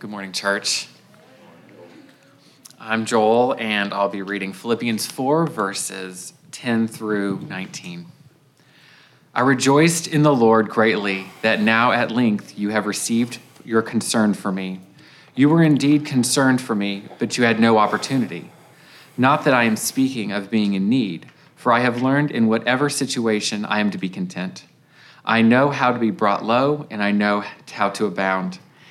Good morning, church. I'm Joel, and I'll be reading Philippians 4, verses 10 through 19. I rejoiced in the Lord greatly that now at length you have received your concern for me. You were indeed concerned for me, but you had no opportunity. Not that I am speaking of being in need, for I have learned in whatever situation I am to be content. I know how to be brought low, and I know how to abound.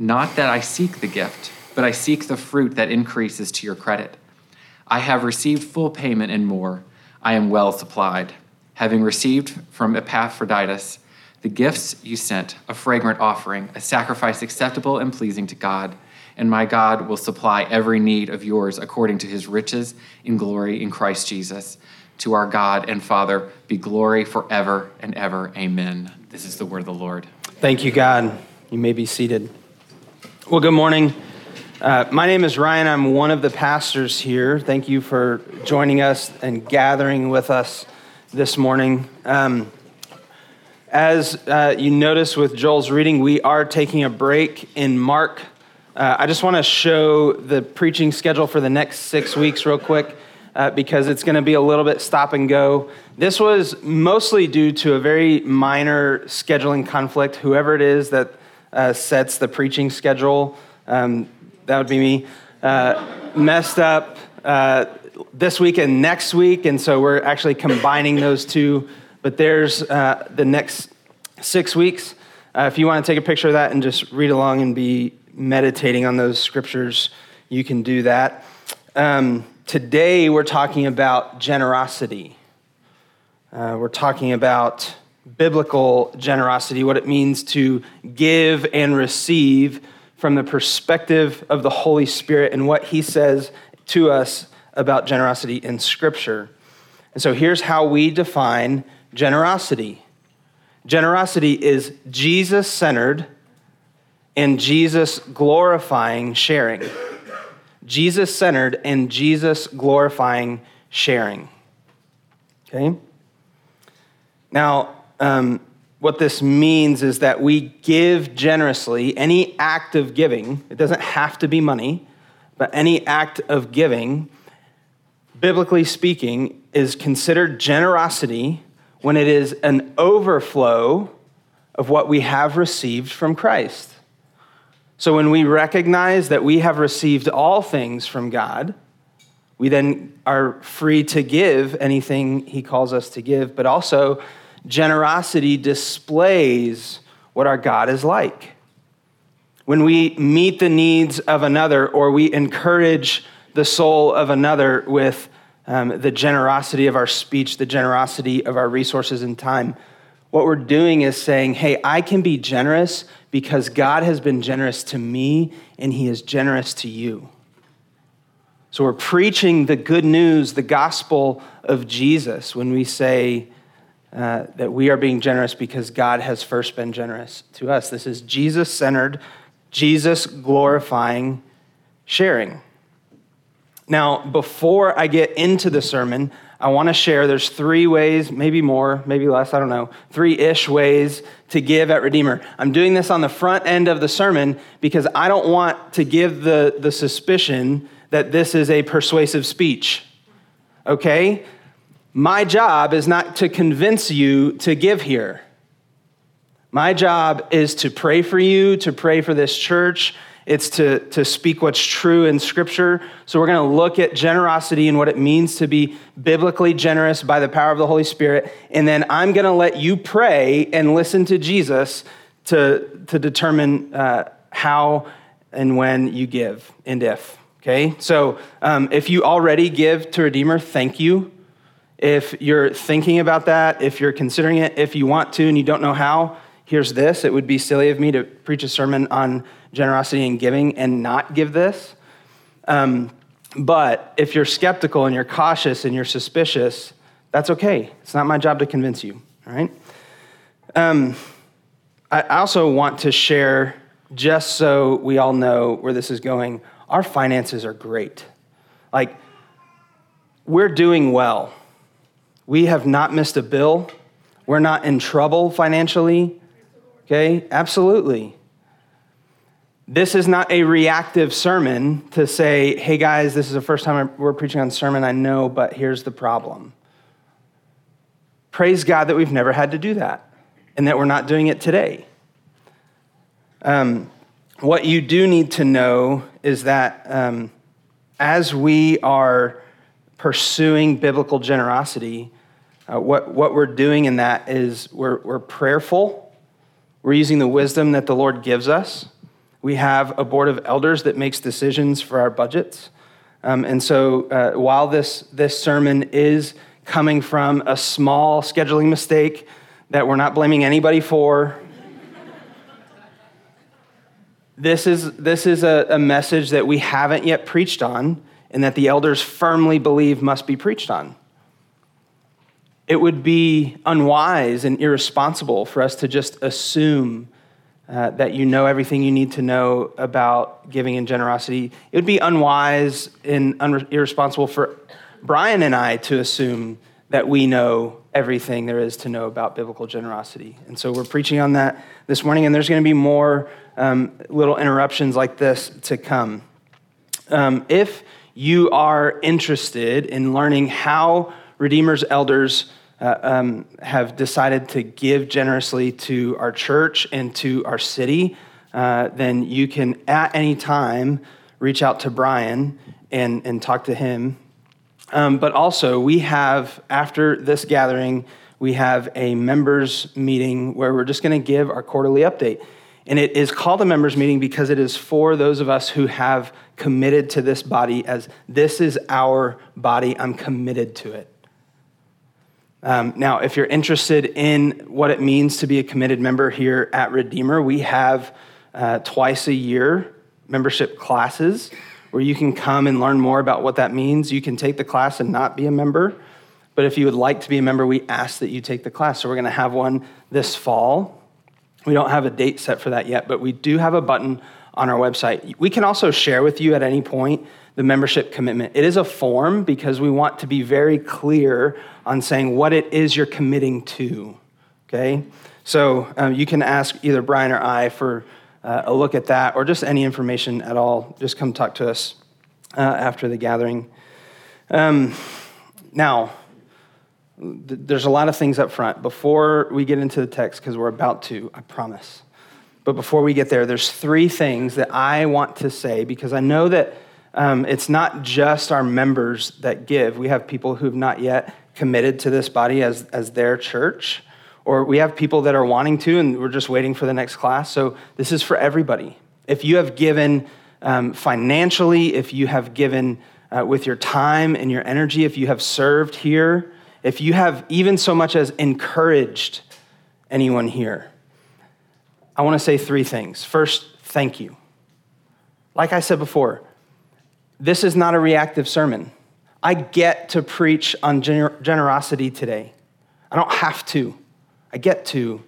not that I seek the gift, but I seek the fruit that increases to your credit. I have received full payment and more. I am well supplied. Having received from Epaphroditus the gifts you sent, a fragrant offering, a sacrifice acceptable and pleasing to God, and my God will supply every need of yours according to his riches in glory in Christ Jesus. To our God and Father be glory forever and ever. Amen. This is the word of the Lord. Thank you, God. You may be seated. Well, good morning. Uh, my name is Ryan. I'm one of the pastors here. Thank you for joining us and gathering with us this morning. Um, as uh, you notice with Joel's reading, we are taking a break in Mark. Uh, I just want to show the preaching schedule for the next six weeks, real quick, uh, because it's going to be a little bit stop and go. This was mostly due to a very minor scheduling conflict. Whoever it is that uh, sets the preaching schedule. Um, that would be me. Uh, messed up uh, this week and next week, and so we're actually combining those two. But there's uh, the next six weeks. Uh, if you want to take a picture of that and just read along and be meditating on those scriptures, you can do that. Um, today, we're talking about generosity. Uh, we're talking about biblical generosity, what it means to give and receive from the perspective of the Holy Spirit and what He says to us about generosity in Scripture. And so here's how we define generosity generosity is Jesus centered and Jesus glorifying sharing. Jesus centered and Jesus glorifying sharing. Okay? Now, um, what this means is that we give generously. Any act of giving, it doesn't have to be money, but any act of giving, biblically speaking, is considered generosity when it is an overflow of what we have received from Christ. So when we recognize that we have received all things from God, we then are free to give anything He calls us to give, but also generosity displays what our God is like. When we meet the needs of another or we encourage the soul of another with um, the generosity of our speech, the generosity of our resources and time, what we're doing is saying, hey, I can be generous because God has been generous to me and he is generous to you. So we're preaching the good news, the gospel of Jesus when we say, uh, that we are being generous because God has first been generous to us. This is Jesus centered, Jesus glorifying sharing. Now, before I get into the sermon, I want to share there's three ways, maybe more, maybe less, I don't know, three ish ways to give at Redeemer. I'm doing this on the front end of the sermon because I don't want to give the, the suspicion that this is a persuasive speech. Okay? My job is not to convince you to give here. My job is to pray for you, to pray for this church. It's to, to speak what's true in Scripture. So, we're going to look at generosity and what it means to be biblically generous by the power of the Holy Spirit. And then I'm going to let you pray and listen to Jesus to, to determine uh, how and when you give and if. Okay? So, um, if you already give to Redeemer, thank you. If you're thinking about that, if you're considering it, if you want to and you don't know how, here's this. It would be silly of me to preach a sermon on generosity and giving and not give this. Um, but if you're skeptical and you're cautious and you're suspicious, that's okay. It's not my job to convince you, all right? Um, I also want to share, just so we all know where this is going, our finances are great. Like, we're doing well. We have not missed a bill. We're not in trouble financially. Okay? Absolutely. This is not a reactive sermon to say, hey guys, this is the first time we're preaching on sermon, I know, but here's the problem. Praise God that we've never had to do that and that we're not doing it today. Um, what you do need to know is that um, as we are pursuing biblical generosity, uh, what, what we're doing in that is we're, we're prayerful, we're using the wisdom that the Lord gives us we have a board of elders that makes decisions for our budgets. Um, and so uh, while this, this sermon is coming from a small scheduling mistake that we're not blaming anybody for, this is, this is a, a message that we haven't yet preached on and that the elders firmly believe must be preached on. It would be unwise and irresponsible for us to just assume uh, that you know everything you need to know about giving and generosity. It would be unwise and unre- irresponsible for Brian and I to assume that we know everything there is to know about biblical generosity. And so we're preaching on that this morning, and there's going to be more um, little interruptions like this to come. Um, if you are interested in learning how Redeemer's elders uh, um, have decided to give generously to our church and to our city, uh, then you can at any time reach out to Brian and, and talk to him. Um, but also, we have, after this gathering, we have a members meeting where we're just going to give our quarterly update. And it is called a members meeting because it is for those of us who have committed to this body as this is our body. I'm committed to it. Um, now, if you're interested in what it means to be a committed member here at Redeemer, we have uh, twice a year membership classes where you can come and learn more about what that means. You can take the class and not be a member, but if you would like to be a member, we ask that you take the class. So we're going to have one this fall. We don't have a date set for that yet, but we do have a button on our website. We can also share with you at any point the membership commitment. It is a form because we want to be very clear on saying what it is you're committing to. Okay? So um, you can ask either Brian or I for uh, a look at that or just any information at all. Just come talk to us uh, after the gathering. Um, now, th- there's a lot of things up front. Before we get into the text, because we're about to, I promise. But before we get there, there's three things that I want to say because I know that um, it's not just our members that give. We have people who've not yet committed to this body as, as their church, or we have people that are wanting to and we're just waiting for the next class. So this is for everybody. If you have given um, financially, if you have given uh, with your time and your energy, if you have served here, if you have even so much as encouraged anyone here, I want to say three things. First, thank you. Like I said before, this is not a reactive sermon. I get to preach on gener- generosity today. I don't have to. I get to.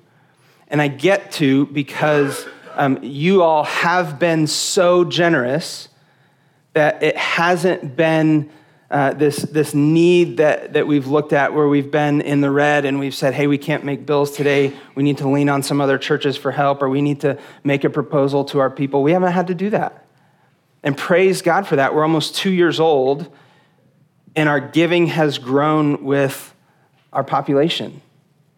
And I get to because um, you all have been so generous that it hasn't been uh, this, this need that, that we've looked at where we've been in the red and we've said, hey, we can't make bills today. We need to lean on some other churches for help, or we need to make a proposal to our people. We haven't had to do that. And praise God for that. We're almost two years old, and our giving has grown with our population.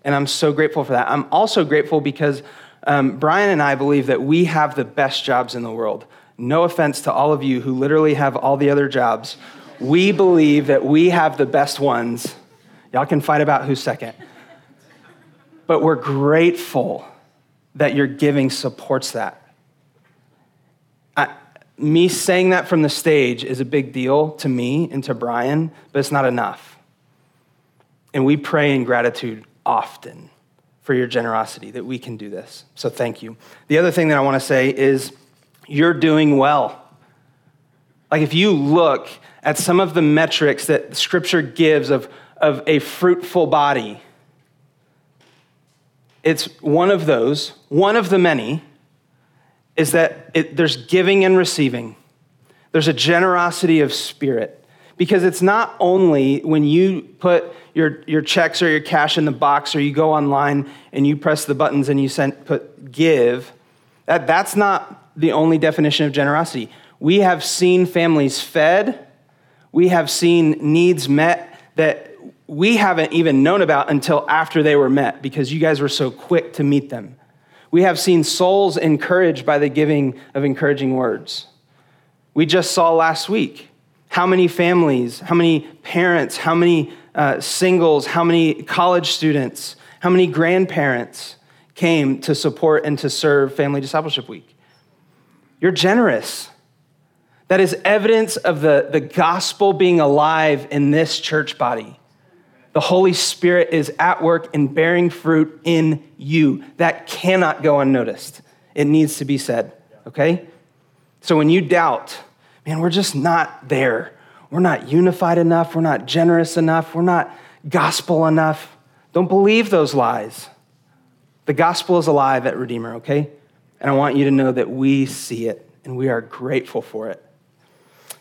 And I'm so grateful for that. I'm also grateful because um, Brian and I believe that we have the best jobs in the world. No offense to all of you who literally have all the other jobs. We believe that we have the best ones. Y'all can fight about who's second. But we're grateful that your giving supports that. I, me saying that from the stage is a big deal to me and to Brian, but it's not enough. And we pray in gratitude often for your generosity that we can do this. So thank you. The other thing that I want to say is you're doing well. Like if you look at some of the metrics that Scripture gives of, of a fruitful body, it's one of those, one of the many, is that it, there's giving and receiving. There's a generosity of spirit. Because it's not only when you put your, your checks or your cash in the box or you go online and you press the buttons and you send, put give, that, that's not the only definition of generosity. We have seen families fed, we have seen needs met that we haven't even known about until after they were met because you guys were so quick to meet them. We have seen souls encouraged by the giving of encouraging words. We just saw last week how many families, how many parents, how many uh, singles, how many college students, how many grandparents came to support and to serve Family Discipleship Week. You're generous. That is evidence of the, the gospel being alive in this church body. The Holy Spirit is at work and bearing fruit in you. That cannot go unnoticed. It needs to be said, okay? So when you doubt, man, we're just not there. We're not unified enough. We're not generous enough. We're not gospel enough. Don't believe those lies. The gospel is alive at Redeemer, okay? And I want you to know that we see it and we are grateful for it.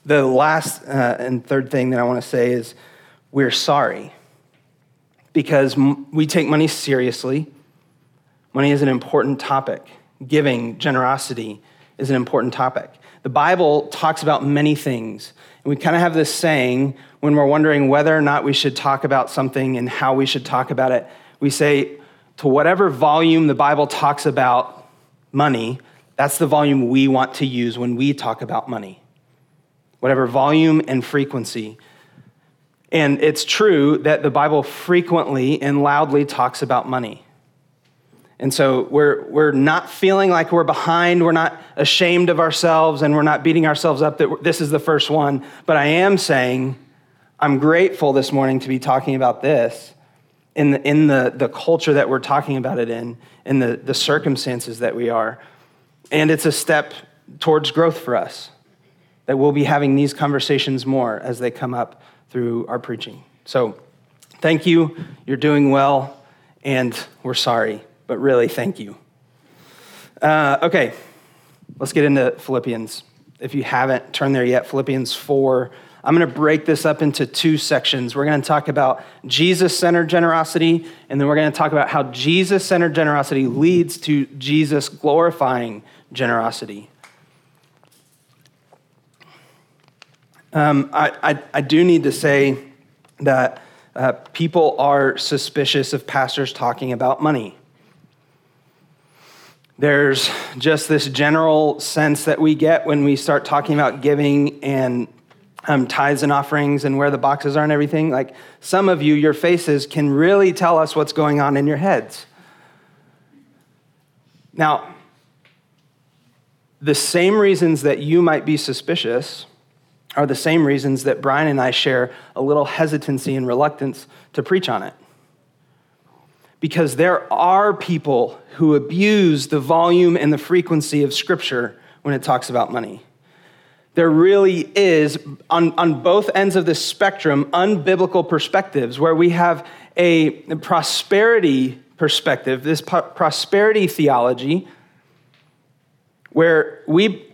The last uh, and third thing that I want to say is we're sorry because we take money seriously. Money is an important topic. Giving, generosity is an important topic. The Bible talks about many things. And we kind of have this saying when we're wondering whether or not we should talk about something and how we should talk about it. We say, to whatever volume the Bible talks about money, that's the volume we want to use when we talk about money. Whatever volume and frequency. And it's true that the Bible frequently and loudly talks about money. And so we're, we're not feeling like we're behind. We're not ashamed of ourselves and we're not beating ourselves up that this is the first one. But I am saying, I'm grateful this morning to be talking about this in the, in the, the culture that we're talking about it in, in the, the circumstances that we are. And it's a step towards growth for us that we'll be having these conversations more as they come up through our preaching. So, thank you. You're doing well, and we're sorry, but really, thank you. Uh, okay, let's get into Philippians. If you haven't turned there yet, Philippians 4 I'm going to break this up into two sections. We're going to talk about Jesus centered generosity, and then we're going to talk about how Jesus centered generosity leads to Jesus glorifying generosity. Um, I, I, I, do need to say that uh, people are suspicious of pastors talking about money. There's just this general sense that we get when we start talking about giving and um, tithes and offerings and where the boxes are and everything, like some of you, your faces can really tell us what's going on in your heads. Now, the same reasons that you might be suspicious are the same reasons that Brian and I share a little hesitancy and reluctance to preach on it. Because there are people who abuse the volume and the frequency of Scripture when it talks about money there really is, on, on both ends of the spectrum, unbiblical perspectives where we have a prosperity perspective, this prosperity theology, where we,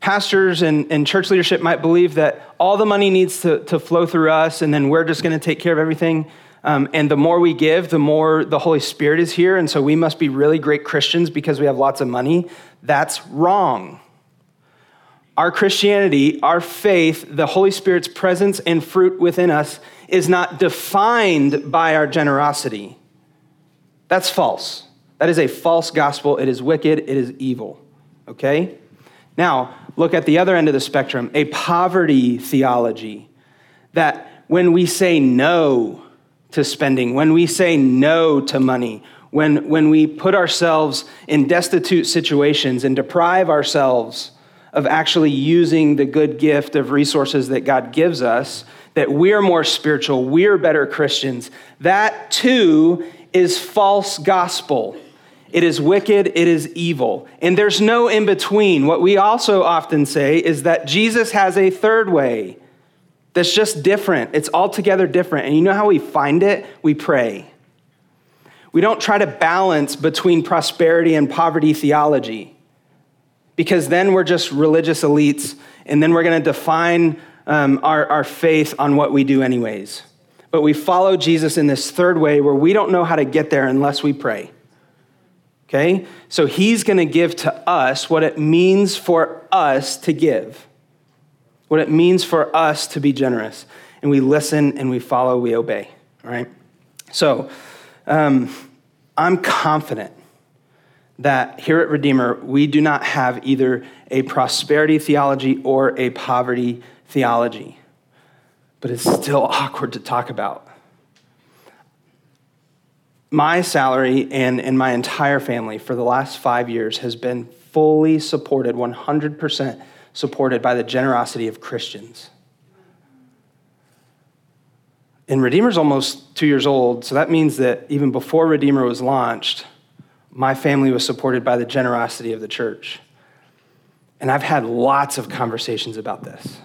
pastors and, and church leadership, might believe that all the money needs to, to flow through us and then we're just going to take care of everything. Um, and the more we give, the more the Holy Spirit is here. And so we must be really great Christians because we have lots of money. That's wrong. Our Christianity, our faith, the Holy Spirit's presence and fruit within us is not defined by our generosity. That's false. That is a false gospel. It is wicked. It is evil. Okay? Now, look at the other end of the spectrum a poverty theology. That when we say no to spending, when we say no to money, when, when we put ourselves in destitute situations and deprive ourselves of actually using the good gift of resources that God gives us, that we're more spiritual, we're better Christians, that too is false gospel. It is wicked, it is evil. And there's no in between. What we also often say is that Jesus has a third way that's just different. It's altogether different. And you know how we find it? We pray. We don't try to balance between prosperity and poverty theology because then we're just religious elites and then we're going to define um, our, our faith on what we do, anyways. But we follow Jesus in this third way where we don't know how to get there unless we pray. Okay? So he's going to give to us what it means for us to give, what it means for us to be generous. And we listen and we follow, we obey. All right? So um, I'm confident that here at Redeemer, we do not have either a prosperity theology or a poverty theology, but it's still awkward to talk about. My salary and, and my entire family for the last five years has been fully supported, 100% supported by the generosity of Christians. And Redeemer's almost two years old, so that means that even before Redeemer was launched, my family was supported by the generosity of the church. And I've had lots of conversations about this.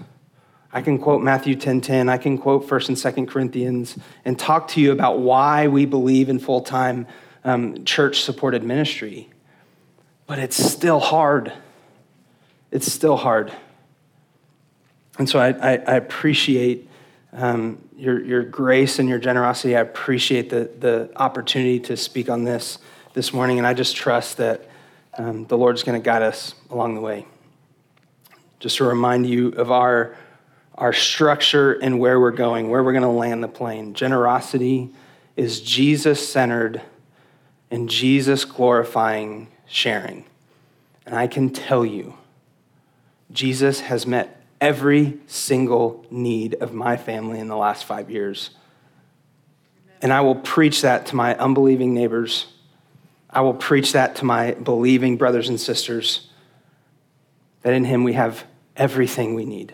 I can quote Matthew 10:10, 10, 10, I can quote 1st and 2nd Corinthians and talk to you about why we believe in full-time um, church-supported ministry. But it's still hard. It's still hard. And so I, I, I appreciate um, your, your grace and your generosity. I appreciate the, the opportunity to speak on this this morning, and I just trust that um, the Lord's going to guide us along the way. Just to remind you of our, our structure and where we're going, where we're going to land the plane. Generosity is Jesus centered and Jesus glorifying sharing. And I can tell you, Jesus has met every single need of my family in the last five years. And I will preach that to my unbelieving neighbors I will preach that to my believing brothers and sisters that in Him we have everything we need.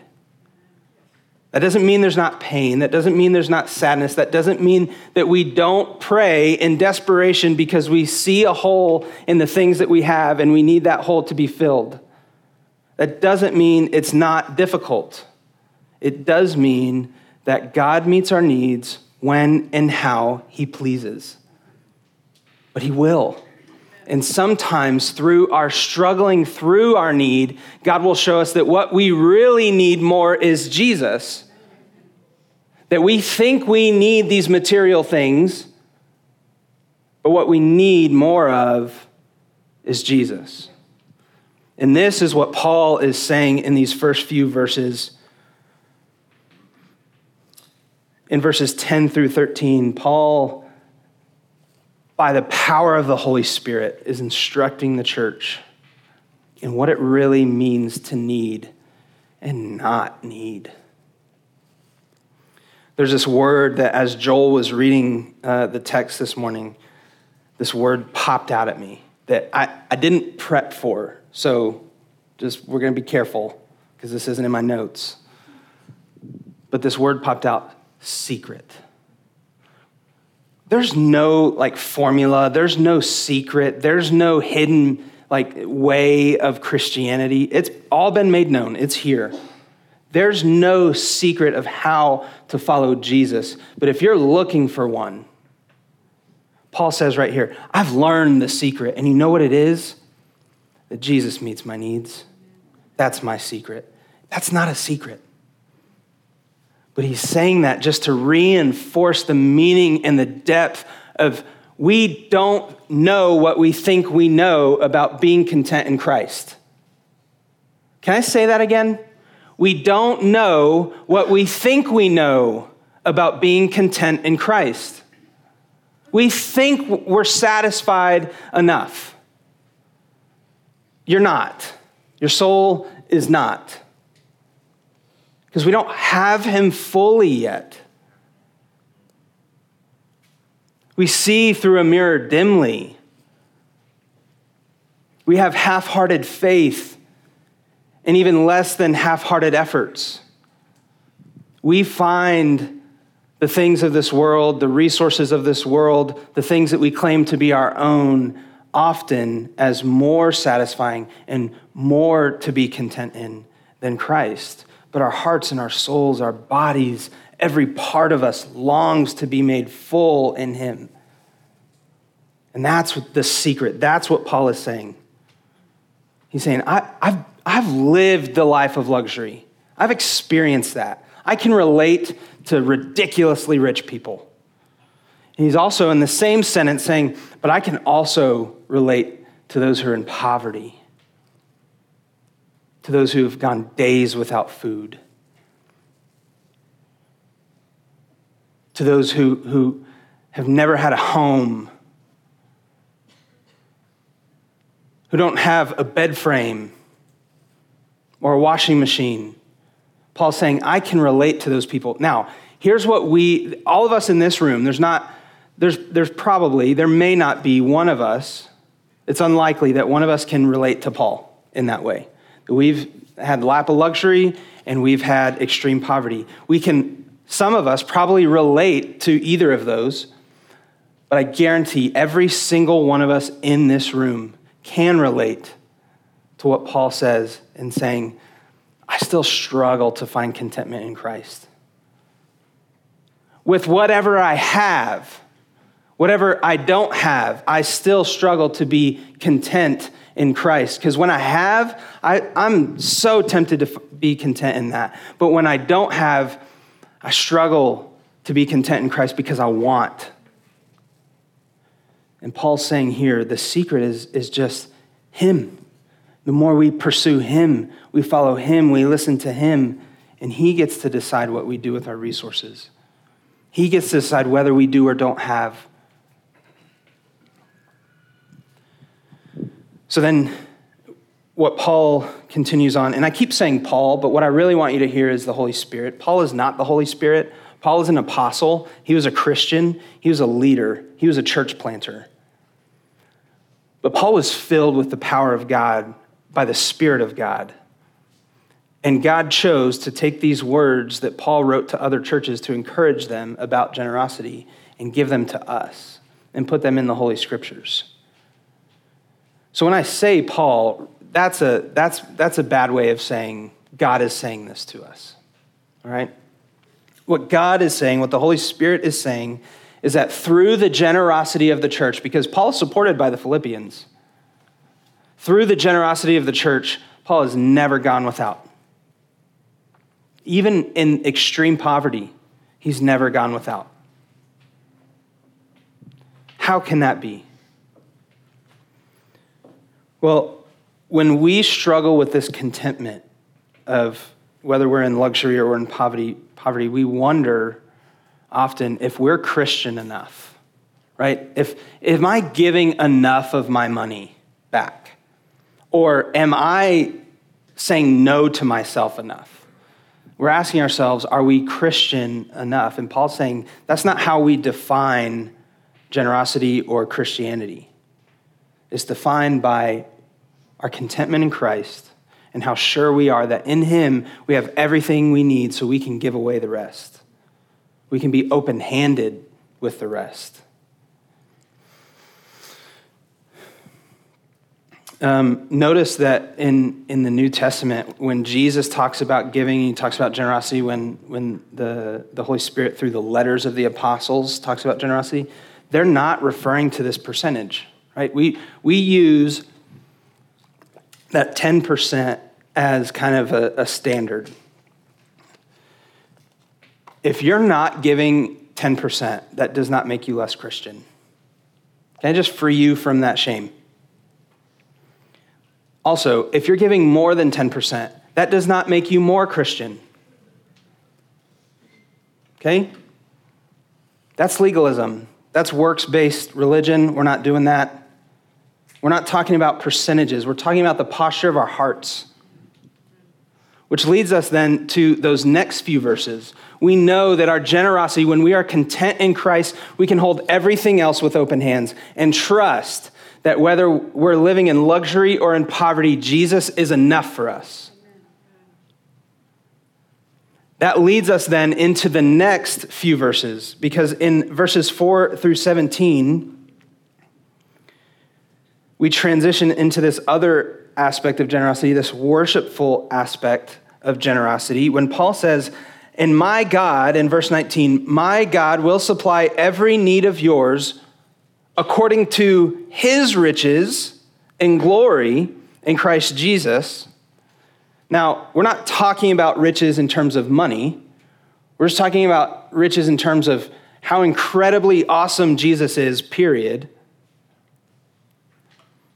That doesn't mean there's not pain. That doesn't mean there's not sadness. That doesn't mean that we don't pray in desperation because we see a hole in the things that we have and we need that hole to be filled. That doesn't mean it's not difficult. It does mean that God meets our needs when and how He pleases. But He will. And sometimes through our struggling through our need, God will show us that what we really need more is Jesus. That we think we need these material things, but what we need more of is Jesus. And this is what Paul is saying in these first few verses. In verses 10 through 13, Paul by the power of the Holy Spirit, is instructing the church in what it really means to need and not need. There's this word that, as Joel was reading uh, the text this morning, this word popped out at me that I, I didn't prep for. So just, we're going to be careful because this isn't in my notes. But this word popped out secret there's no like formula, there's no secret, there's no hidden like way of Christianity. It's all been made known. It's here. There's no secret of how to follow Jesus. But if you're looking for one, Paul says right here, I've learned the secret. And you know what it is? That Jesus meets my needs. That's my secret. That's not a secret. But he's saying that just to reinforce the meaning and the depth of we don't know what we think we know about being content in Christ. Can I say that again? We don't know what we think we know about being content in Christ. We think we're satisfied enough. You're not. Your soul is not because we don't have him fully yet. We see through a mirror dimly. We have half hearted faith and even less than half hearted efforts. We find the things of this world, the resources of this world, the things that we claim to be our own, often as more satisfying and more to be content in than Christ. But our hearts and our souls, our bodies, every part of us longs to be made full in Him. And that's the secret. That's what Paul is saying. He's saying, I, have I've lived the life of luxury. I've experienced that. I can relate to ridiculously rich people. And he's also in the same sentence saying, but I can also relate to those who are in poverty, to those who have gone days without food, to those who, who have never had a home, who don't have a bed frame or a washing machine. Paul's saying, I can relate to those people. Now, here's what we, all of us in this room, there's not, there's, there's probably, there may not be one of us, it's unlikely that one of us can relate to Paul in that way. We've had lap of luxury and we've had extreme poverty. We can, some of us probably relate to either of those, but I guarantee every single one of us in this room can relate to what Paul says in saying, I still struggle to find contentment in Christ. With whatever I have, whatever I don't have, I still struggle to be content in Christ. Because when I have, I, I'm so tempted to be content in that. But when I don't have, I struggle to be content in Christ because I want. And Paul's saying here the secret is, is just Him. The more we pursue Him, we follow Him, we listen to Him, and He gets to decide what we do with our resources. He gets to decide whether we do or don't have. So then, what Paul continues on, and I keep saying Paul, but what I really want you to hear is the Holy Spirit. Paul is not the Holy Spirit. Paul is an apostle. He was a Christian. He was a leader. He was a church planter. But Paul was filled with the power of God by the Spirit of God. And God chose to take these words that Paul wrote to other churches to encourage them about generosity and give them to us and put them in the Holy Scriptures. So when I say Paul, that's a, that's, that's a bad way of saying God is saying this to us. All right? What God is saying, what the Holy Spirit is saying, is that through the generosity of the church, because Paul is supported by the Philippians, through the generosity of the church, Paul has never gone without. Even in extreme poverty, he's never gone without. How can that be? Well, when we struggle with this contentment of whether we're in luxury or we're in poverty, poverty, we wonder often if we're Christian enough, right? If, am I giving enough of my money back? Or am I saying no to myself enough? We're asking ourselves, are we Christian enough? And Paul's saying that's not how we define generosity or Christianity. It's defined by our contentment in Christ and how sure we are that in Him we have everything we need so we can give away the rest. We can be open handed with the rest. Um, notice that in, in the New Testament, when Jesus talks about giving, he talks about generosity, when, when the, the Holy Spirit, through the letters of the apostles, talks about generosity, they're not referring to this percentage, right? We, we use that 10% as kind of a, a standard. If you're not giving 10%, that does not make you less Christian. Can I just free you from that shame? Also, if you're giving more than 10%, that does not make you more Christian. Okay? That's legalism. That's works based religion. We're not doing that. We're not talking about percentages. We're talking about the posture of our hearts. Which leads us then to those next few verses. We know that our generosity, when we are content in Christ, we can hold everything else with open hands and trust that whether we're living in luxury or in poverty, Jesus is enough for us. That leads us then into the next few verses, because in verses 4 through 17, we transition into this other aspect of generosity, this worshipful aspect of generosity, when Paul says, And my God, in verse 19, my God will supply every need of yours according to his riches and glory in Christ Jesus. Now, we're not talking about riches in terms of money. We're just talking about riches in terms of how incredibly awesome Jesus is, period.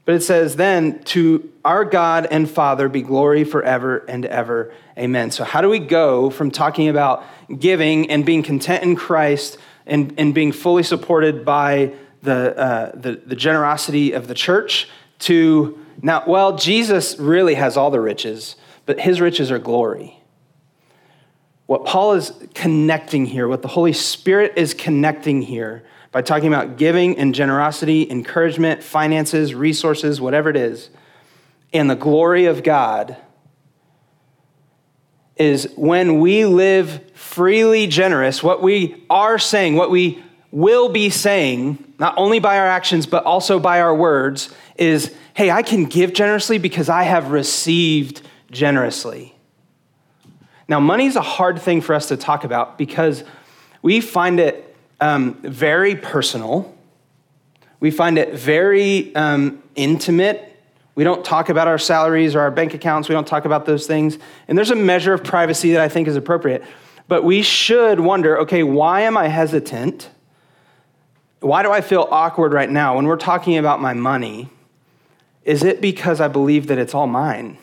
But it says, then to our God and Father be glory forever and ever. Amen. So, how do we go from talking about giving and being content in Christ and, and being fully supported by the, uh, the, the generosity of the church to now, well, Jesus really has all the riches, but his riches are glory. What Paul is connecting here, what the Holy Spirit is connecting here by talking about giving and generosity, encouragement, finances, resources, whatever it is, and the glory of God is when we live freely generous, what we are saying, what we will be saying, not only by our actions, but also by our words, is hey, I can give generously because I have received generously. Now, money is a hard thing for us to talk about because we find it um, very personal. We find it very um, intimate. We don't talk about our salaries or our bank accounts. We don't talk about those things. And there's a measure of privacy that I think is appropriate. But we should wonder okay, why am I hesitant? Why do I feel awkward right now when we're talking about my money? Is it because I believe that it's all mine?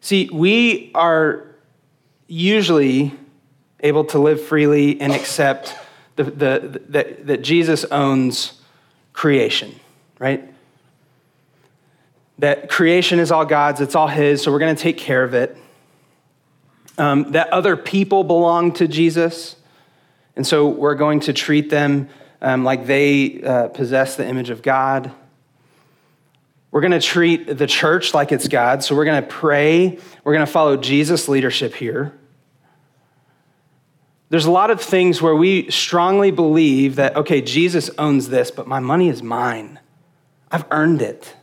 See, we are usually able to live freely and accept the, the, the, that Jesus owns creation, right? That creation is all God's, it's all His, so we're going to take care of it. Um, that other people belong to Jesus, and so we're going to treat them um, like they uh, possess the image of God. We're going to treat the church like it's God. So we're going to pray. We're going to follow Jesus' leadership here. There's a lot of things where we strongly believe that, okay, Jesus owns this, but my money is mine. I've earned it.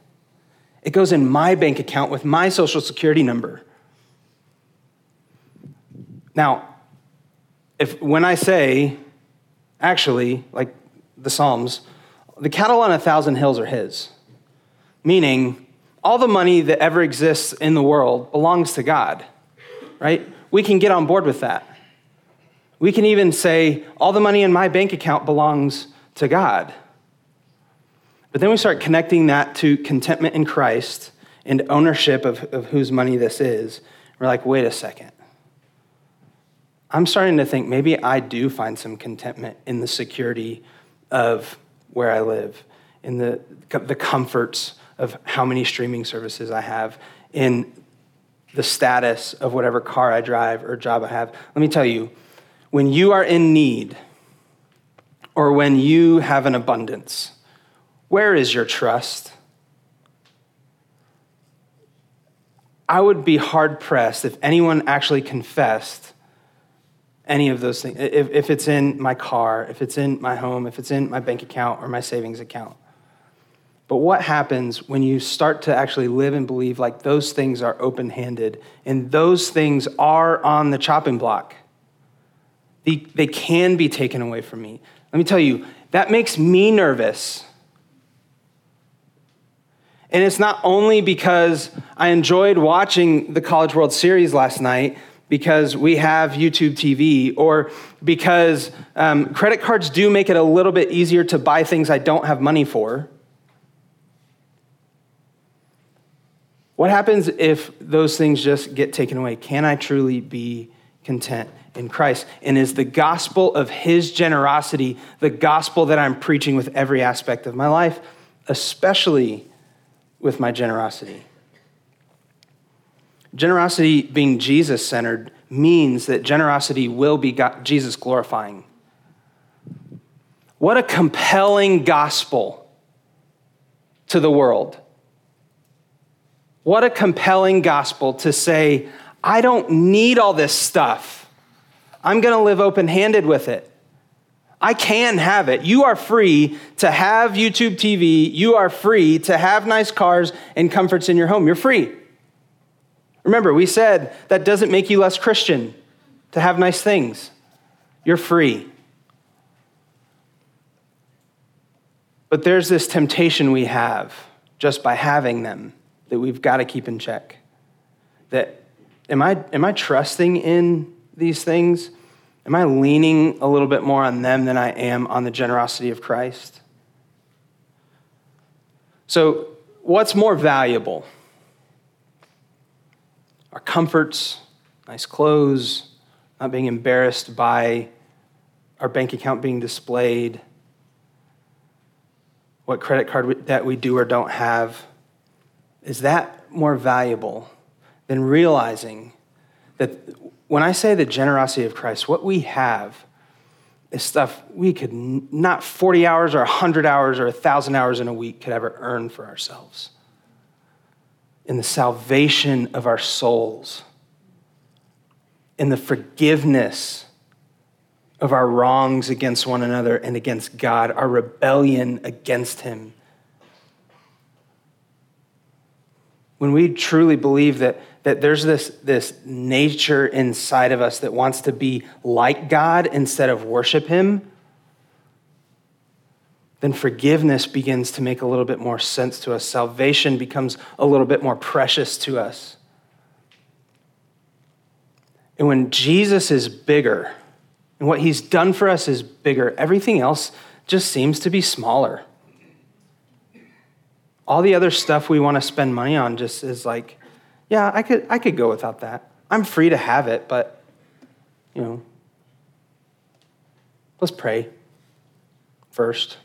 It goes in my bank account with my social security number. Now, if when I say, actually, like the Psalms, the cattle on a thousand hills are his meaning all the money that ever exists in the world belongs to God, right? We can get on board with that. We can even say, all the money in my bank account belongs to God. But then we start connecting that to contentment in Christ and ownership of, of whose money this is. We're like, wait a second. I'm starting to think maybe I do find some contentment in the security of where I live, in the, the comforts of how many streaming services I have, in the status of whatever car I drive or job I have. Let me tell you, when you are in need or when you have an abundance, where is your trust? I would be hard pressed if anyone actually confessed any of those things. If, if it's in my car, if it's in my home, if it's in my bank account or my savings account. But what happens when you start to actually live and believe like those things are open handed and those things are on the chopping block? They, they can be taken away from me. Let me tell you, that makes me nervous. And it's not only because I enjoyed watching the College World Series last night because we have YouTube TV, or because um, credit cards do make it a little bit easier to buy things I don't have money for. What happens if those things just get taken away? Can I truly be content in Christ? And is the gospel of his generosity the gospel that I'm preaching with every aspect of my life, especially with my generosity? Generosity being Jesus centered means that generosity will be Jesus glorifying. What a compelling gospel to the world what a compelling gospel to say, I don't need all this stuff. I'm going to live open handed with it. I can have it. You are free to have YouTube TV. You are free to have nice cars and comforts in your home. You're free. Remember, we said that doesn't make you less Christian to have nice things. You're free. But there's this temptation we have just by having them that we've got to keep in check. That am I, am I trusting in these things? Am I leaning a little bit more on them than I am on the generosity of Christ? So, what's more valuable? Our comforts, nice clothes, not being embarrassed by our bank account being displayed, what credit card that we do or don't have. Is that more valuable than realizing that when I say the generosity of Christ, what we have is stuff we could not 40 hours or 100 hours or 1,000 hours in a week could ever earn for ourselves. In the salvation of our souls, in the forgiveness of our wrongs against one another and against God, our rebellion against Him. When we truly believe that that there's this, this nature inside of us that wants to be like God instead of worship Him, then forgiveness begins to make a little bit more sense to us. Salvation becomes a little bit more precious to us. And when Jesus is bigger, and what He's done for us is bigger, everything else just seems to be smaller. All the other stuff we want to spend money on just is like, yeah, I could, I could go without that. I'm free to have it, but, you know, let's pray first.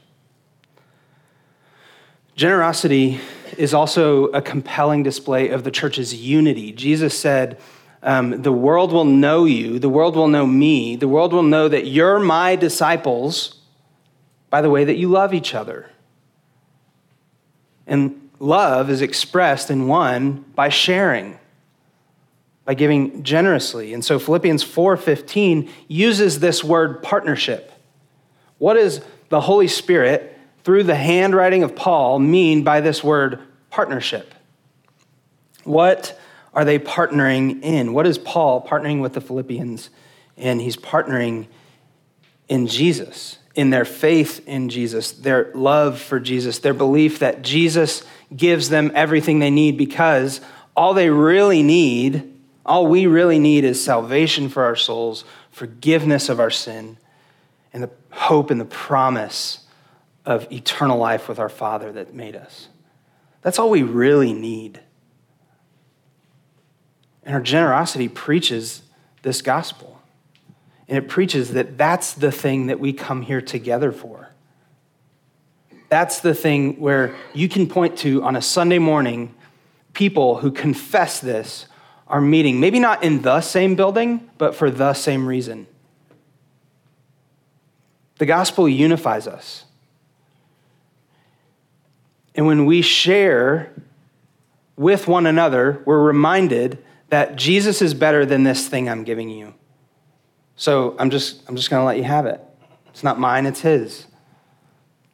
Generosity is also a compelling display of the church's unity. Jesus said, um, The world will know you, the world will know me, the world will know that you're my disciples by the way that you love each other. And love is expressed in one by sharing by giving generously. And so philippians 4.15 uses this word partnership. What does the holy spirit through the handwriting of paul mean by this word partnership? What are they partnering in? What is paul partnering with the philippians? And he's partnering in jesus in their faith in jesus their love for jesus their belief that jesus gives them everything they need because all they really need, all we really need is salvation for our souls, forgiveness of our sin, and the hope and the promise of eternal life with our Father that made us. That's all we really need. And our generosity preaches this gospel. And it preaches that that's the thing that we come here together for. That's the thing where you can point to on a Sunday morning people who confess this are meeting, maybe not in the same building, but for the same reason. The gospel unifies us. And when we share with one another, we're reminded that Jesus is better than this thing I'm giving you. So I'm just, I'm just going to let you have it. It's not mine, it's His.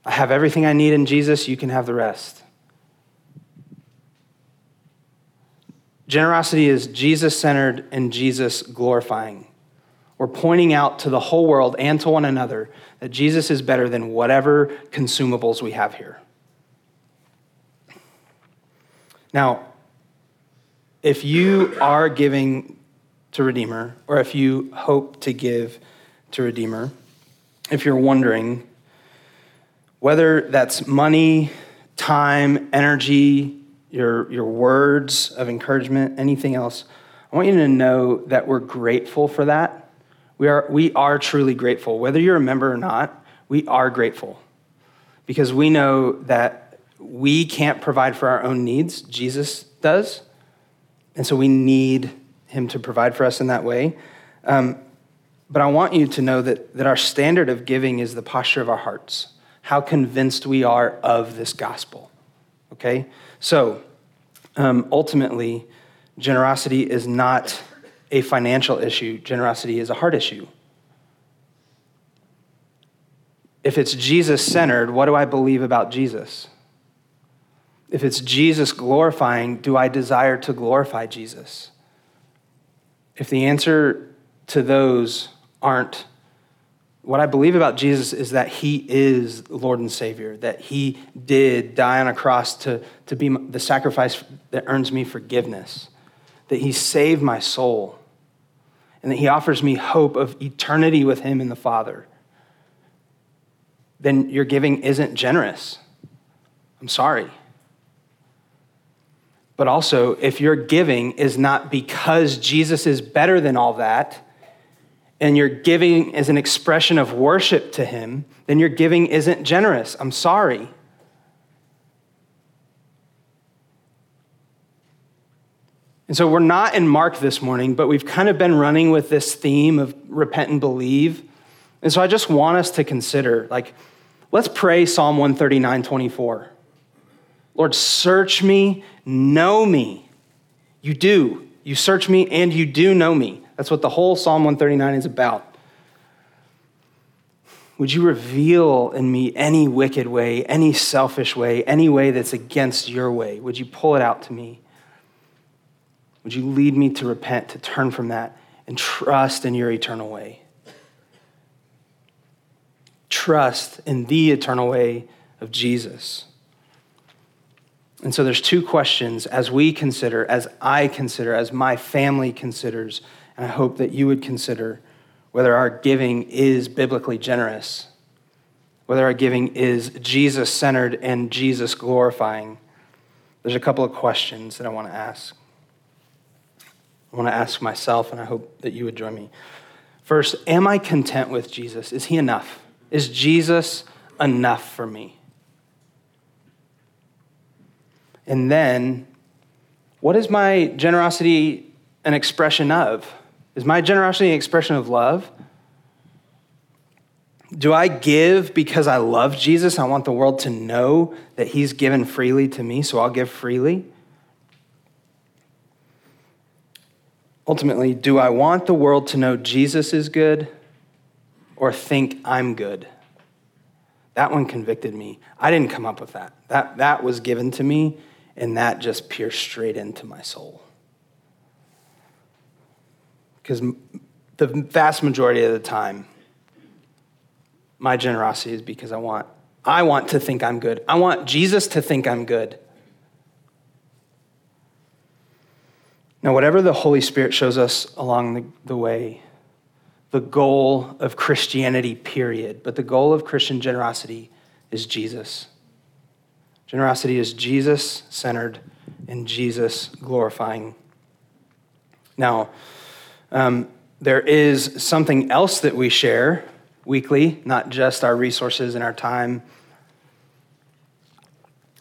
I have everything I need in Jesus, you can have the rest. Generosity is Jesus centered and Jesus glorifying. We're pointing out to the whole world and to one another that Jesus is better than whatever consumables we have here. Now, if you are giving to Redeemer, or if you hope to give to Redeemer, if you're wondering, whether that's money, time, energy, your, your words of encouragement, anything else, I want you to know that we're grateful for that. We are, we are truly grateful. Whether you're a member or not, we are grateful because we know that we can't provide for our own needs, Jesus does. And so we need him to provide for us in that way. Um, but I want you to know that, that our standard of giving is the posture of our hearts how convinced we are of this gospel. Okay? So, um, ultimately, generosity is not a financial issue, generosity is a heart issue. if it's Jesus centered, what do I believe about Jesus? If it's Jesus glorifying, do I desire to glorify Jesus? If the answer to those aren't what I believe about Jesus is that he is Lord and Savior, that he did die on a cross to, to be the sacrifice that earns me forgiveness, that he saved my soul, and that he offers me hope of eternity with him and the Father, then your giving isn't generous. I'm sorry. But also, if your giving is not because Jesus is better than all that, and your giving is an expression of worship to Him, then your giving isn't generous. I'm sorry. And so we're not in Mark this morning, but we've kind of been running with this theme of repent and believe. And so I just want us to consider like, let's pray Psalm 139 24. Lord, search me, know me. You do. You search me and you do know me. That's what the whole Psalm 139 is about. Would you reveal in me any wicked way, any selfish way, any way that's against your way? Would you pull it out to me? Would you lead me to repent, to turn from that, and trust in your eternal way? Trust in the eternal way of Jesus. And so there's two questions as we consider, as I consider, as my family considers and I hope that you would consider whether our giving is biblically generous, whether our giving is Jesus centered and Jesus glorifying. There's a couple of questions that I want to ask. I want to ask myself, and I hope that you would join me. First, am I content with Jesus? Is he enough? Is Jesus enough for me? And then, what is my generosity an expression of? Is my generosity an expression of love? Do I give because I love Jesus? I want the world to know that he's given freely to me, so I'll give freely? Ultimately, do I want the world to know Jesus is good or think I'm good? That one convicted me. I didn't come up with that. That, that was given to me, and that just pierced straight into my soul because the vast majority of the time, my generosity is because I want I want to think I'm good. I want Jesus to think I'm good. Now, whatever the Holy Spirit shows us along the, the way, the goal of Christianity, period, but the goal of Christian generosity is Jesus. Generosity is Jesus centered and Jesus glorifying. Now, um, there is something else that we share weekly, not just our resources and our time,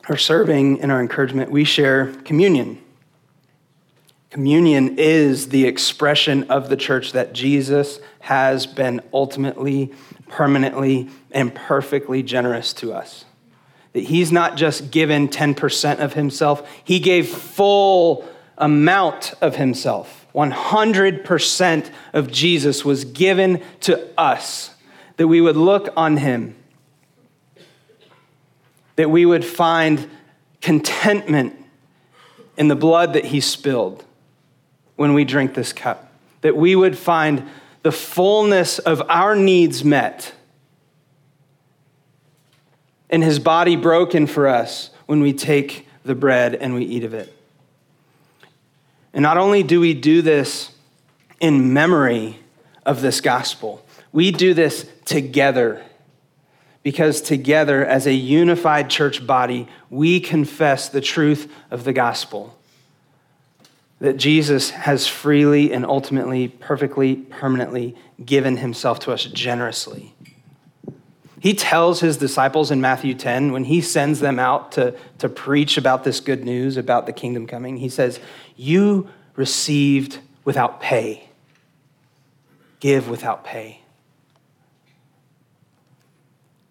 our serving and our encouragement. We share communion. Communion is the expression of the church that Jesus has been ultimately, permanently, and perfectly generous to us. That he's not just given 10% of himself, he gave full amount of himself. 100% of Jesus was given to us, that we would look on him, that we would find contentment in the blood that he spilled when we drink this cup, that we would find the fullness of our needs met and his body broken for us when we take the bread and we eat of it. And not only do we do this in memory of this gospel, we do this together because together, as a unified church body, we confess the truth of the gospel that Jesus has freely and ultimately, perfectly, permanently given himself to us generously. He tells his disciples in Matthew 10, when he sends them out to, to preach about this good news about the kingdom coming, he says, You received without pay, give without pay.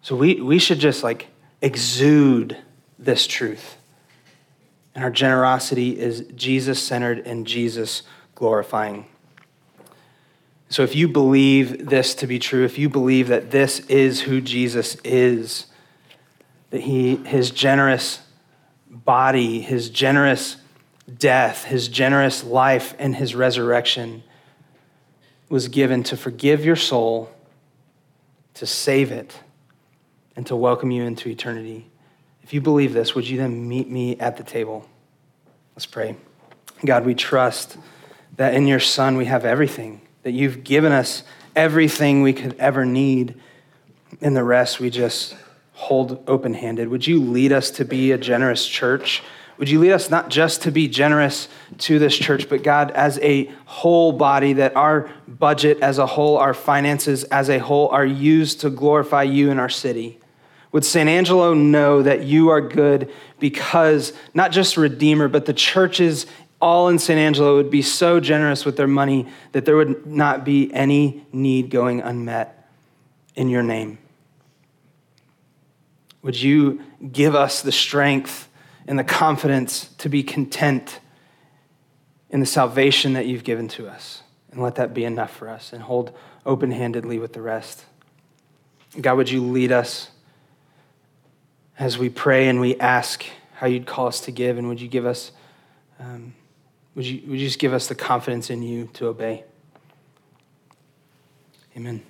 So we, we should just like exude this truth. And our generosity is Jesus centered and Jesus glorifying. So if you believe this to be true, if you believe that this is who Jesus is, that he, his generous body, his generous death, his generous life, and his resurrection was given to forgive your soul, to save it, and to welcome you into eternity. If you believe this, would you then meet me at the table? Let's pray. God, we trust that in your Son we have everything, that you've given us everything we could ever need, and the rest we just hold open handed. Would you lead us to be a generous church? Would you lead us not just to be generous to this church, but God, as a whole body, that our budget as a whole, our finances as a whole, are used to glorify you in our city? Would San Angelo know that you are good because not just Redeemer, but the churches all in San Angelo would be so generous with their money that there would not be any need going unmet in your name? Would you give us the strength? and the confidence to be content in the salvation that you've given to us. And let that be enough for us and hold open handedly with the rest. God, would you lead us as we pray and we ask how you'd call us to give? And would you give us, um, would, you, would you just give us the confidence in you to obey? Amen.